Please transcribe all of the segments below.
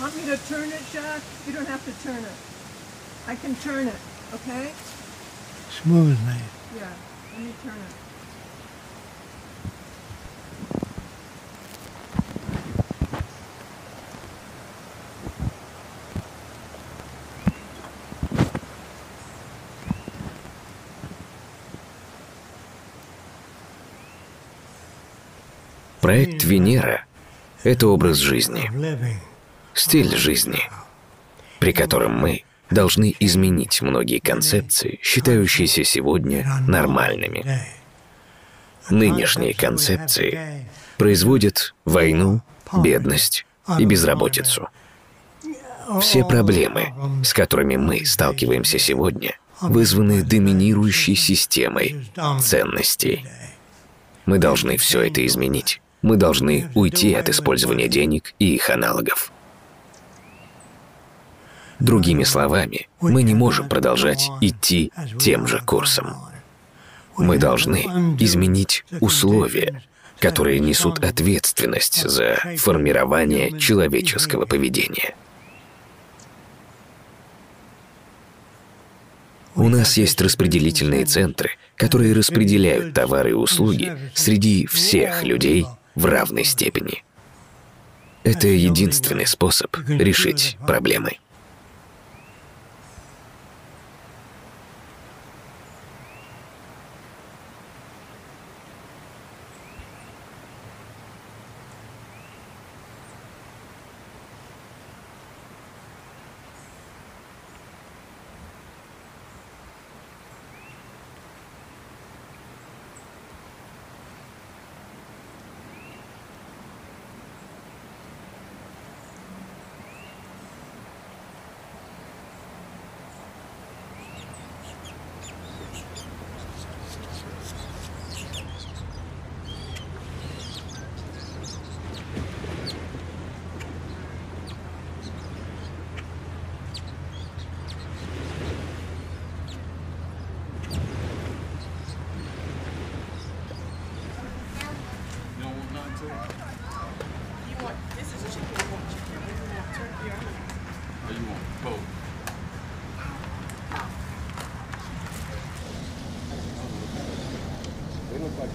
want me to turn it, Jack? You don't have to turn it. I can turn it, okay? Smoothly. Yeah, let me turn it. Проект Венера — это образ жизни. Стиль жизни, при котором мы должны изменить многие концепции, считающиеся сегодня нормальными. Нынешние концепции производят войну, бедность и безработицу. Все проблемы, с которыми мы сталкиваемся сегодня, вызваны доминирующей системой ценностей. Мы должны все это изменить. Мы должны уйти от использования денег и их аналогов. Другими словами, мы не можем продолжать идти тем же курсом. Мы должны изменить условия, которые несут ответственность за формирование человеческого поведения. У нас есть распределительные центры, которые распределяют товары и услуги среди всех людей в равной степени. Это единственный способ решить проблемы.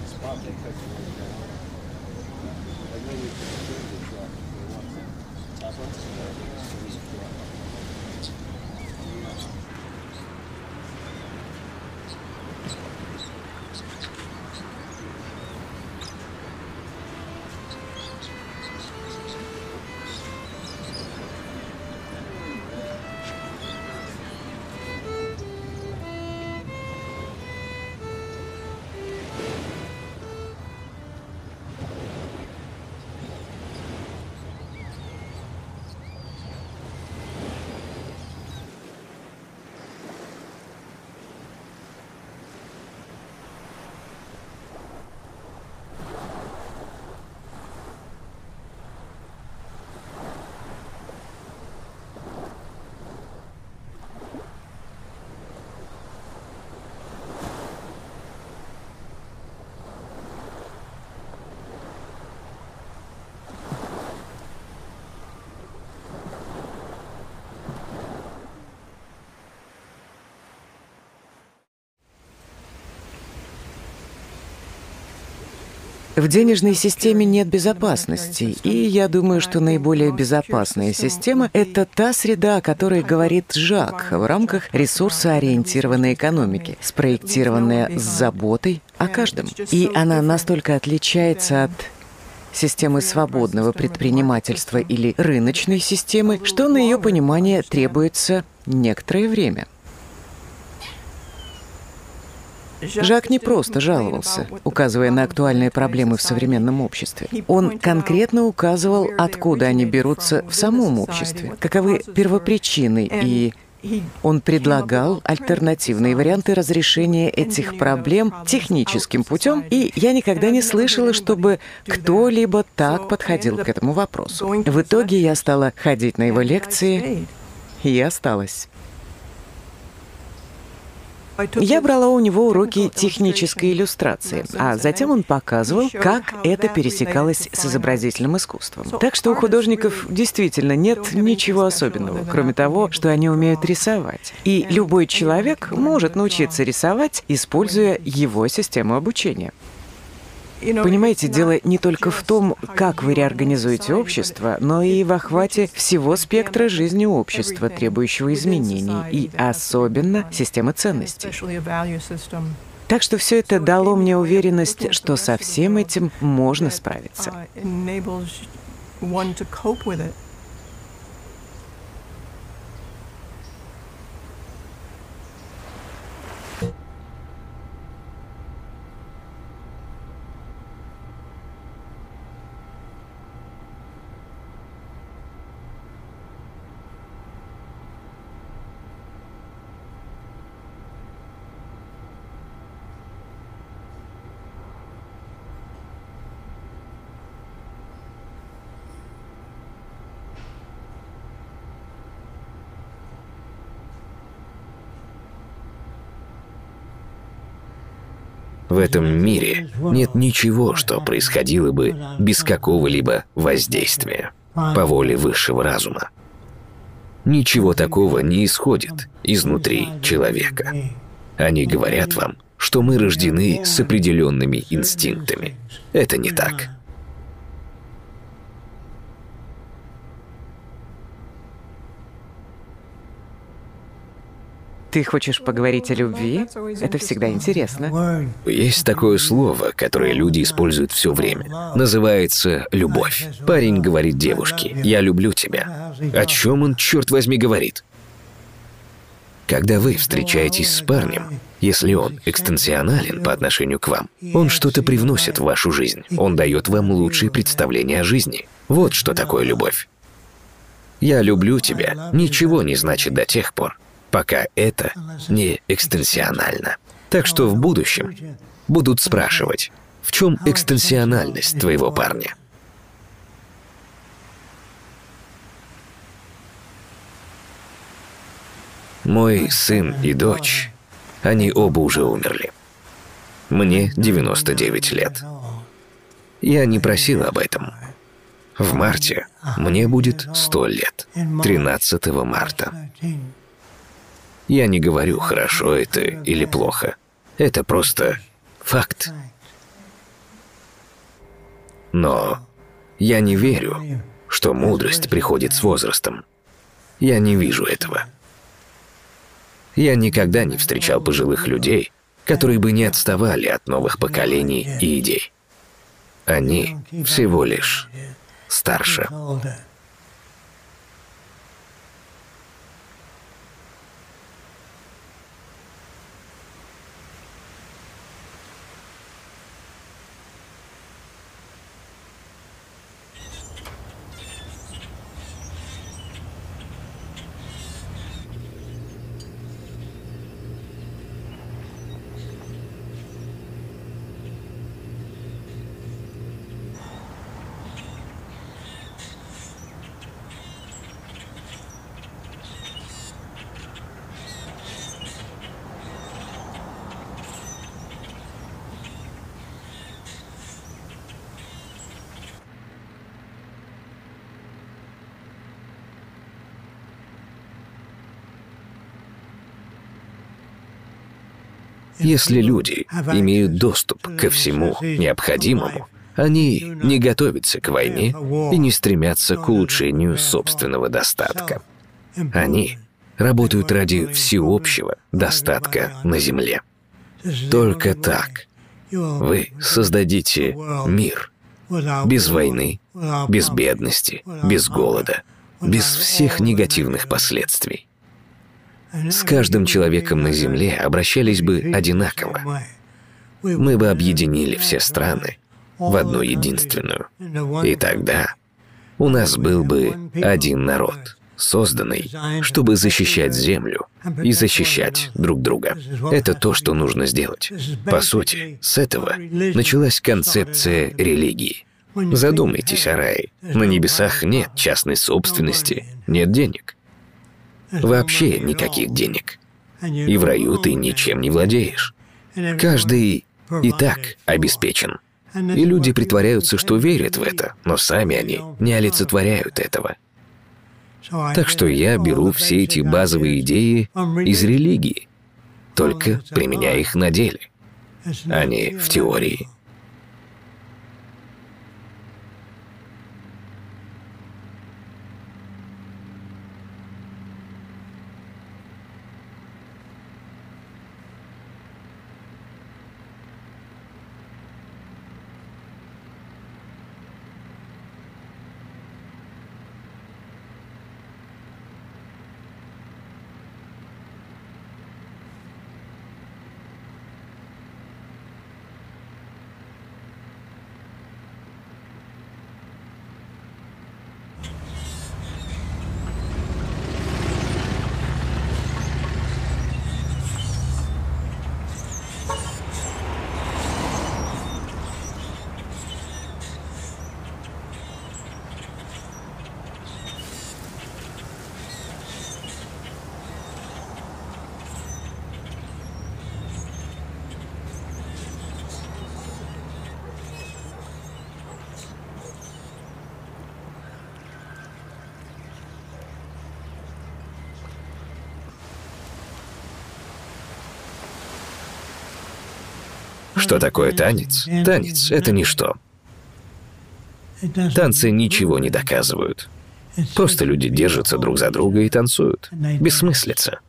Spot they truck. В денежной системе нет безопасности, и я думаю, что наиболее безопасная система — это та среда, о которой говорит Жак в рамках ресурсоориентированной экономики, спроектированная с заботой о каждом. И она настолько отличается от системы свободного предпринимательства или рыночной системы, что на ее понимание требуется некоторое время. Жак не просто жаловался, указывая на актуальные проблемы в современном обществе. Он конкретно указывал, откуда они берутся в самом обществе, каковы первопричины, и он предлагал альтернативные варианты разрешения этих проблем техническим путем, и я никогда не слышала, чтобы кто-либо так подходил к этому вопросу. В итоге я стала ходить на его лекции и осталась. Я брала у него уроки технической иллюстрации, а затем он показывал, как это пересекалось с изобразительным искусством. Так что у художников действительно нет ничего особенного, кроме того, что они умеют рисовать. И любой человек может научиться рисовать, используя его систему обучения. Понимаете, дело не только в том, как вы реорганизуете общество, но и в охвате всего спектра жизни общества, требующего изменений, и особенно системы ценностей. Так что все это дало мне уверенность, что со всем этим можно справиться. В этом мире нет ничего, что происходило бы без какого-либо воздействия по воле высшего разума. Ничего такого не исходит изнутри человека. Они говорят вам, что мы рождены с определенными инстинктами. Это не так. Ты хочешь поговорить о любви? Это всегда интересно. Есть такое слово, которое люди используют все время. Называется «любовь». Парень говорит девушке «я люблю тебя». О чем он, черт возьми, говорит? Когда вы встречаетесь с парнем, если он экстенсионален по отношению к вам, он что-то привносит в вашу жизнь, он дает вам лучшие представления о жизни. Вот что такое любовь. «Я люблю тебя» ничего не значит до тех пор, пока это не экстенсионально. Так что в будущем будут спрашивать, в чем экстенсиональность твоего парня? Мой сын и дочь, они оба уже умерли. Мне 99 лет. Я не просил об этом. В марте мне будет 100 лет. 13 марта. Я не говорю, хорошо это или плохо. Это просто факт. Но я не верю, что мудрость приходит с возрастом. Я не вижу этого. Я никогда не встречал пожилых людей, которые бы не отставали от новых поколений и идей. Они всего лишь старше. Если люди имеют доступ ко всему необходимому, они не готовятся к войне и не стремятся к улучшению собственного достатка. Они работают ради всеобщего достатка на Земле. Только так вы создадите мир без войны, без бедности, без голода, без всех негативных последствий с каждым человеком на Земле обращались бы одинаково. Мы бы объединили все страны в одну единственную. И тогда у нас был бы один народ, созданный, чтобы защищать Землю и защищать друг друга. Это то, что нужно сделать. По сути, с этого началась концепция религии. Задумайтесь о рае. На небесах нет частной собственности, нет денег. Вообще никаких денег. И в раю ты ничем не владеешь. Каждый и так обеспечен. И люди притворяются, что верят в это, но сами они не олицетворяют этого. Так что я беру все эти базовые идеи из религии, только применяя их на деле, а не в теории. Что такое танец? Танец — это ничто. Танцы ничего не доказывают. Просто люди держатся друг за друга и танцуют. Бессмыслица.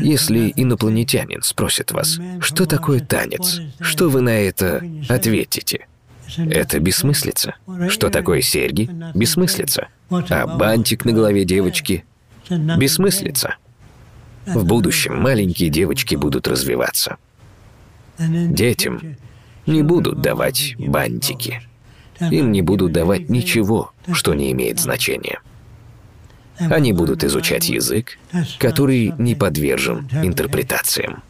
Если инопланетянин спросит вас, что такое танец, что вы на это ответите? Это бессмыслица. Что такое серьги? Бессмыслица. А бантик на голове девочки? Бессмыслица. В будущем маленькие девочки будут развиваться. Детям не будут давать бантики. Им не будут давать ничего, что не имеет значения. Они будут изучать язык, который не подвержен интерпретациям.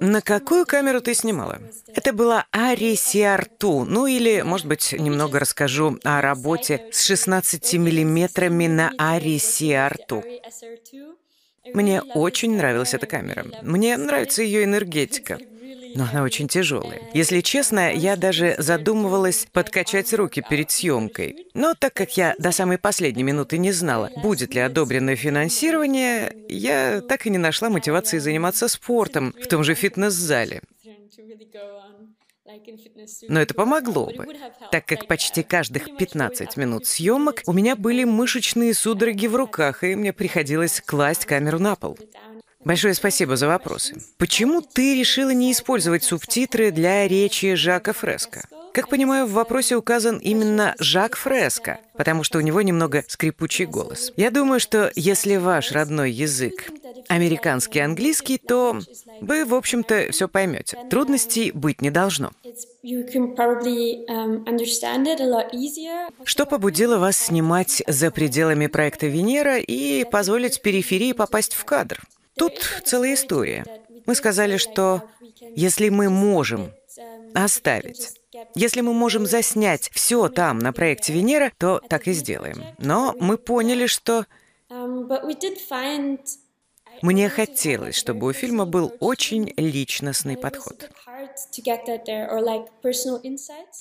На какую камеру ты снимала? Это была Ари CR2. Ну или, может быть, немного расскажу о работе с 16 миллиметрами на Ари CR2. Мне очень нравилась эта камера. Мне нравится ее энергетика. Но она очень тяжелая. Если честно, я даже задумывалась подкачать руки перед съемкой. Но так как я до самой последней минуты не знала, будет ли одобрено финансирование, я так и не нашла мотивации заниматься спортом в том же фитнес-зале. Но это помогло бы, так как почти каждых 15 минут съемок у меня были мышечные судороги в руках, и мне приходилось класть камеру на пол. Большое спасибо за вопросы. Почему ты решила не использовать субтитры для речи Жака Фреско? Как понимаю, в вопросе указан именно Жак Фреско, потому что у него немного скрипучий голос. Я думаю, что если ваш родной язык американский английский, то вы, в общем-то, все поймете. Трудностей быть не должно. Что побудило вас снимать за пределами проекта Венера и позволить периферии попасть в кадр? Тут целая история. Мы сказали, что если мы можем оставить, если мы можем заснять все там на проекте Венера, то так и сделаем. Но мы поняли, что мне хотелось, чтобы у фильма был очень личностный подход.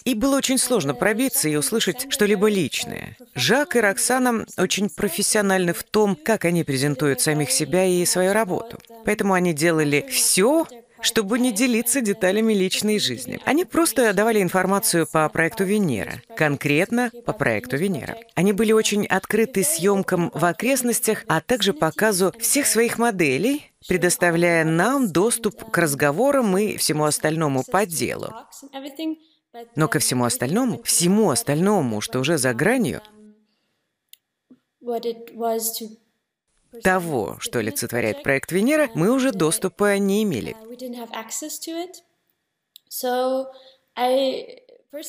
И было очень сложно пробиться и услышать что-либо личное. Жак и Роксана очень профессиональны в том, как они презентуют самих себя и свою работу. Поэтому они делали все, чтобы не делиться деталями личной жизни. Они просто давали информацию по проекту Венера, конкретно по проекту Венера. Они были очень открыты съемкам в окрестностях, а также показу всех своих моделей, предоставляя нам доступ к разговорам и всему остальному по делу. Но ко всему остальному, всему остальному, что уже за гранью, того, что олицетворяет проект Венера, мы уже доступа не имели.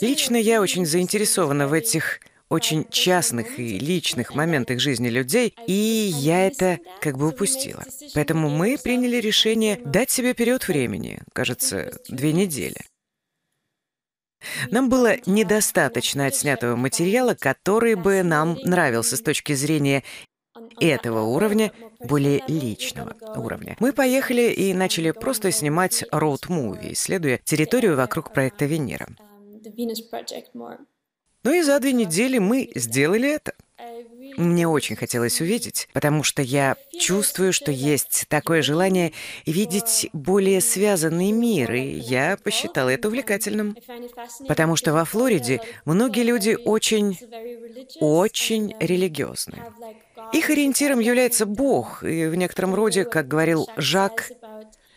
Лично я очень заинтересована в этих очень частных и личных моментах жизни людей, и я это как бы упустила. Поэтому мы приняли решение дать себе период времени, кажется, две недели. Нам было недостаточно отснятого материала, который бы нам нравился с точки зрения этого уровня, более личного уровня. Мы поехали и начали просто снимать роуд-муви, исследуя территорию вокруг проекта Венера. Ну и за две недели мы сделали это. Мне очень хотелось увидеть, потому что я чувствую, что есть такое желание видеть более связанный мир, и я посчитала это увлекательным. Потому что во Флориде многие люди очень, очень религиозны. Их ориентиром является Бог, и в некотором роде, как говорил Жак,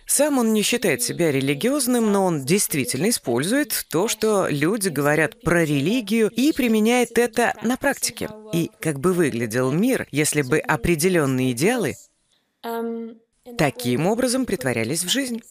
сам он не считает себя религиозным, но он действительно использует то, что люди говорят про религию и применяет это на практике. И как бы выглядел мир, если бы определенные идеалы таким образом притворялись в жизнь.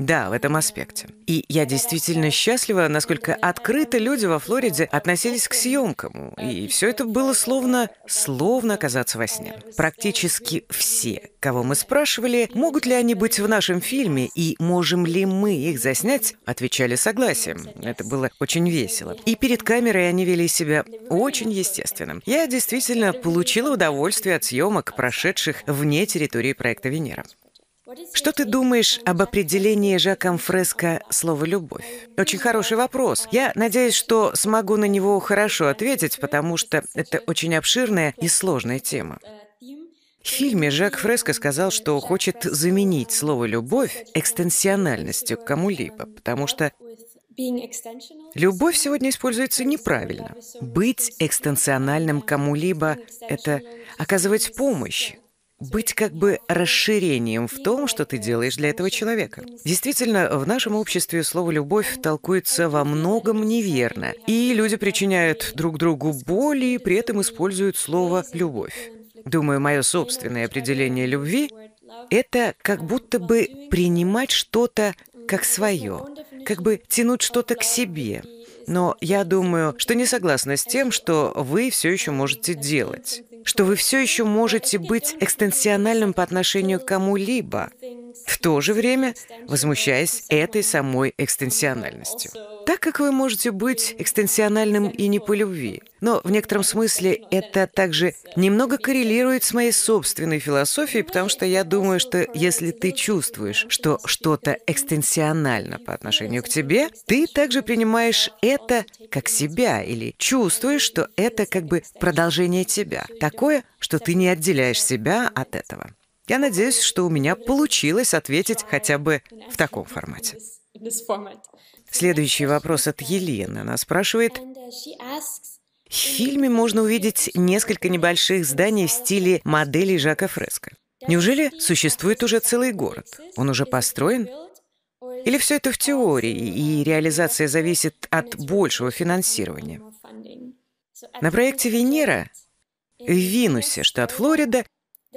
Да, в этом аспекте. И я действительно счастлива, насколько открыто люди во Флориде относились к съемкам. И все это было словно, словно оказаться во сне. Практически все, кого мы спрашивали, могут ли они быть в нашем фильме и можем ли мы их заснять, отвечали согласием. Это было очень весело. И перед камерой они вели себя очень естественным. Я действительно получила удовольствие от съемок, прошедших вне территории проекта Венера. Что ты думаешь об определении Жаком Фреско слова «любовь»? Очень хороший вопрос. Я надеюсь, что смогу на него хорошо ответить, потому что это очень обширная и сложная тема. В фильме Жак Фреско сказал, что хочет заменить слово «любовь» экстенсиональностью к кому-либо, потому что Любовь сегодня используется неправильно. Быть экстенсиональным кому-либо — это оказывать помощь, быть как бы расширением в том, что ты делаешь для этого человека. Действительно, в нашем обществе слово «любовь» толкуется во многом неверно, и люди причиняют друг другу боль и при этом используют слово «любовь». Думаю, мое собственное определение любви — это как будто бы принимать что-то как свое, как бы тянуть что-то к себе. Но я думаю, что не согласна с тем, что вы все еще можете делать что вы все еще можете быть экстенсиональным по отношению к кому-либо, в то же время возмущаясь этой самой экстенсиональностью. Так как вы можете быть экстенсиональным и не по любви. Но в некотором смысле это также немного коррелирует с моей собственной философией, потому что я думаю, что если ты чувствуешь, что что-то экстенсионально по отношению к тебе, ты также принимаешь это как себя или чувствуешь, что это как бы продолжение тебя. Такое, что ты не отделяешь себя от этого. Я надеюсь, что у меня получилось ответить хотя бы в таком формате. Следующий вопрос от Елены. Она спрашивает, в фильме можно увидеть несколько небольших зданий в стиле моделей Жака Фреско. Неужели существует уже целый город? Он уже построен? Или все это в теории, и реализация зависит от большего финансирования? На проекте «Венера» в Винусе, штат Флорида,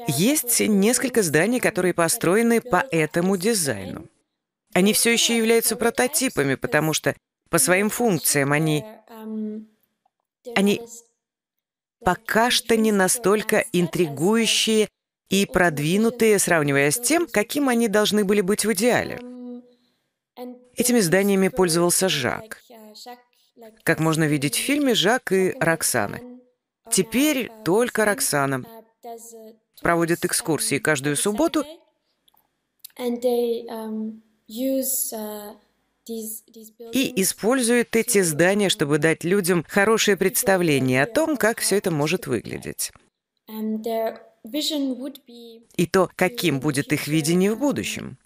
есть несколько зданий, которые построены по этому дизайну. Они все еще являются прототипами, потому что по своим функциям они... Они пока что не настолько интригующие и продвинутые, сравнивая с тем, каким они должны были быть в идеале. Этими зданиями пользовался Жак. Как можно видеть в фильме «Жак и Роксана». Теперь только Роксана. Проводят экскурсии каждую субботу, Uh, и использует эти здания, чтобы дать людям хорошее представление о том, как все это может выглядеть. И то, каким будет их видение в будущем.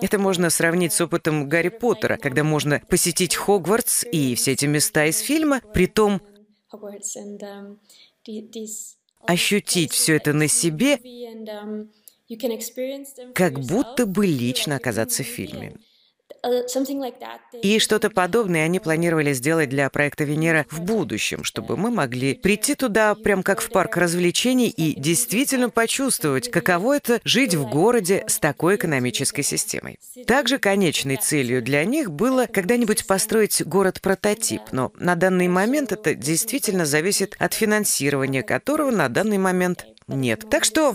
Это можно сравнить с опытом Гарри Поттера, когда можно посетить Хогвартс и все эти места из фильма, при том um, ощутить все это на себе как будто бы лично оказаться в фильме. И что-то подобное они планировали сделать для проекта Венера в будущем, чтобы мы могли прийти туда прям как в парк развлечений и действительно почувствовать, каково это жить в городе с такой экономической системой. Также конечной целью для них было когда-нибудь построить город-прототип, но на данный момент это действительно зависит от финансирования, которого на данный момент нет. Так что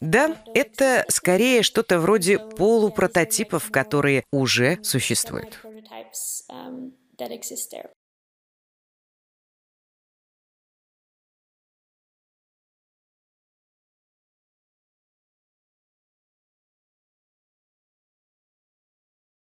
да, это скорее что-то вроде полупрототипов, которые уже существуют.